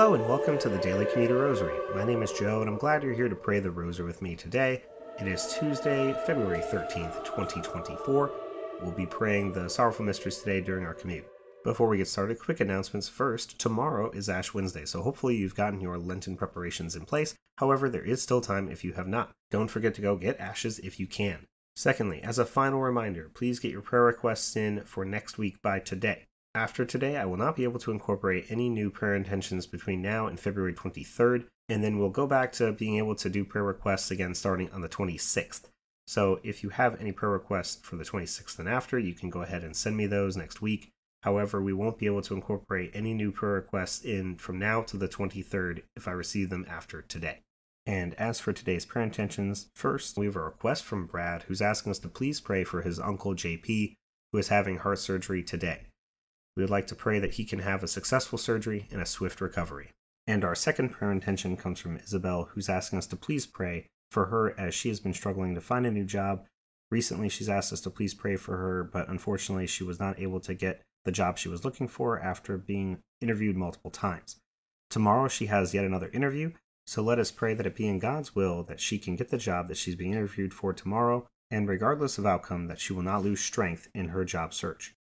Hello and welcome to the Daily Commuter Rosary. My name is Joe and I'm glad you're here to pray the Rosary with me today. It is Tuesday, February 13th, 2024. We'll be praying the Sorrowful Mysteries today during our commute. Before we get started, quick announcements first. Tomorrow is Ash Wednesday, so hopefully you've gotten your Lenten preparations in place. However, there is still time if you have not. Don't forget to go get ashes if you can. Secondly, as a final reminder, please get your prayer requests in for next week by today. After today, I will not be able to incorporate any new prayer intentions between now and February 23rd, and then we'll go back to being able to do prayer requests again starting on the 26th. So if you have any prayer requests for the 26th and after, you can go ahead and send me those next week. However, we won't be able to incorporate any new prayer requests in from now to the 23rd if I receive them after today. And as for today's prayer intentions, first, we have a request from Brad who's asking us to please pray for his uncle JP, who is having heart surgery today. We would like to pray that he can have a successful surgery and a swift recovery. And our second prayer intention comes from Isabel, who's asking us to please pray for her as she has been struggling to find a new job. Recently, she's asked us to please pray for her, but unfortunately, she was not able to get the job she was looking for after being interviewed multiple times. Tomorrow, she has yet another interview, so let us pray that it be in God's will that she can get the job that she's being interviewed for tomorrow, and regardless of outcome, that she will not lose strength in her job search.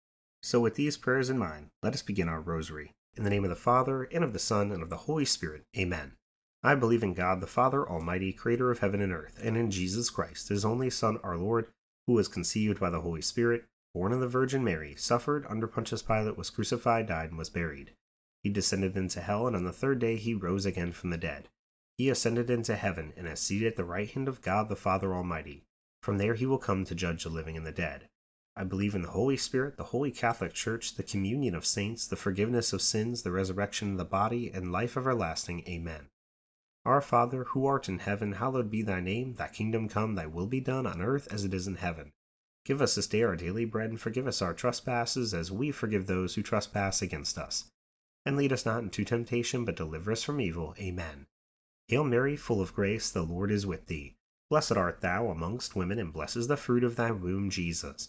So, with these prayers in mind, let us begin our rosary. In the name of the Father, and of the Son, and of the Holy Spirit. Amen. I believe in God, the Father Almighty, creator of heaven and earth, and in Jesus Christ, his only Son, our Lord, who was conceived by the Holy Spirit, born of the Virgin Mary, suffered under Pontius Pilate, was crucified, died, and was buried. He descended into hell, and on the third day he rose again from the dead. He ascended into heaven, and is seated at the right hand of God the Father Almighty. From there he will come to judge the living and the dead. I believe in the Holy Spirit, the Holy Catholic Church, the communion of saints, the forgiveness of sins, the resurrection of the body, and life everlasting. Amen. Our Father, who art in heaven, hallowed be thy name. Thy kingdom come, thy will be done on earth as it is in heaven. Give us this day our daily bread, and forgive us our trespasses, as we forgive those who trespass against us. And lead us not into temptation, but deliver us from evil. Amen. Hail Mary, full of grace, the Lord is with thee. Blessed art thou amongst women, and blessed is the fruit of thy womb, Jesus.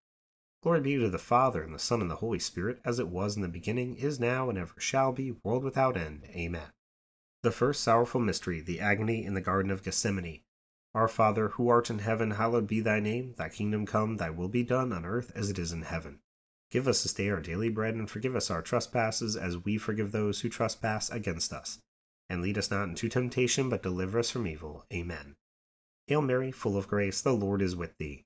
Glory be to the Father, and the Son, and the Holy Spirit, as it was in the beginning, is now, and ever shall be, world without end. Amen. The first sorrowful mystery, the agony in the Garden of Gethsemane. Our Father, who art in heaven, hallowed be thy name. Thy kingdom come, thy will be done, on earth as it is in heaven. Give us this day our daily bread, and forgive us our trespasses, as we forgive those who trespass against us. And lead us not into temptation, but deliver us from evil. Amen. Hail Mary, full of grace, the Lord is with thee.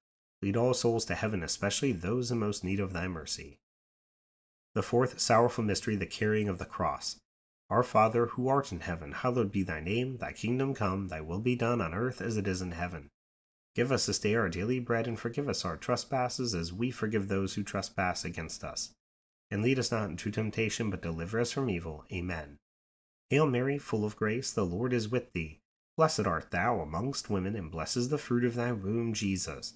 Lead all souls to heaven, especially those in most need of thy mercy. The fourth sorrowful mystery, the carrying of the cross. Our Father, who art in heaven, hallowed be thy name. Thy kingdom come, thy will be done on earth as it is in heaven. Give us this day our daily bread, and forgive us our trespasses, as we forgive those who trespass against us. And lead us not into temptation, but deliver us from evil. Amen. Hail Mary, full of grace, the Lord is with thee. Blessed art thou amongst women, and blessed is the fruit of thy womb, Jesus.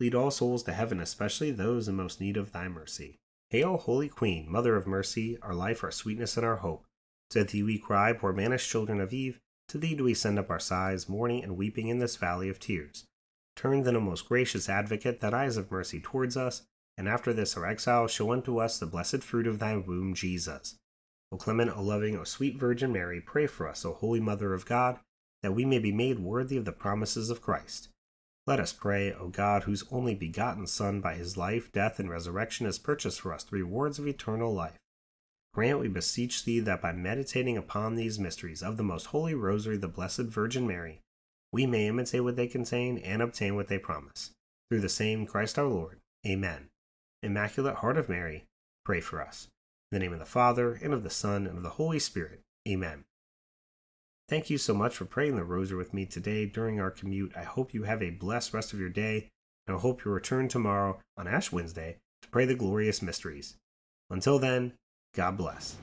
lead all souls to heaven, especially those in most need of thy mercy. Hail, Holy Queen, Mother of Mercy, our life, our sweetness, and our hope. To thee we cry, poor banished children of Eve, to thee do we send up our sighs, mourning and weeping in this valley of tears. Turn then, O most gracious advocate, that eyes of mercy towards us, and after this our exile, show unto us the blessed fruit of thy womb, Jesus. O clement, O loving, O sweet Virgin Mary, pray for us, O holy Mother of God, that we may be made worthy of the promises of Christ. Let us pray, O God, whose only begotten Son, by his life, death, and resurrection, has purchased for us the rewards of eternal life. Grant, we beseech thee, that by meditating upon these mysteries of the most holy Rosary the Blessed Virgin Mary, we may imitate what they contain and obtain what they promise. Through the same Christ our Lord. Amen. Immaculate Heart of Mary, pray for us. In the name of the Father, and of the Son, and of the Holy Spirit. Amen. Thank you so much for praying the rosary with me today during our commute. I hope you have a blessed rest of your day, and I hope you return tomorrow on Ash Wednesday to pray the glorious mysteries. Until then, God bless.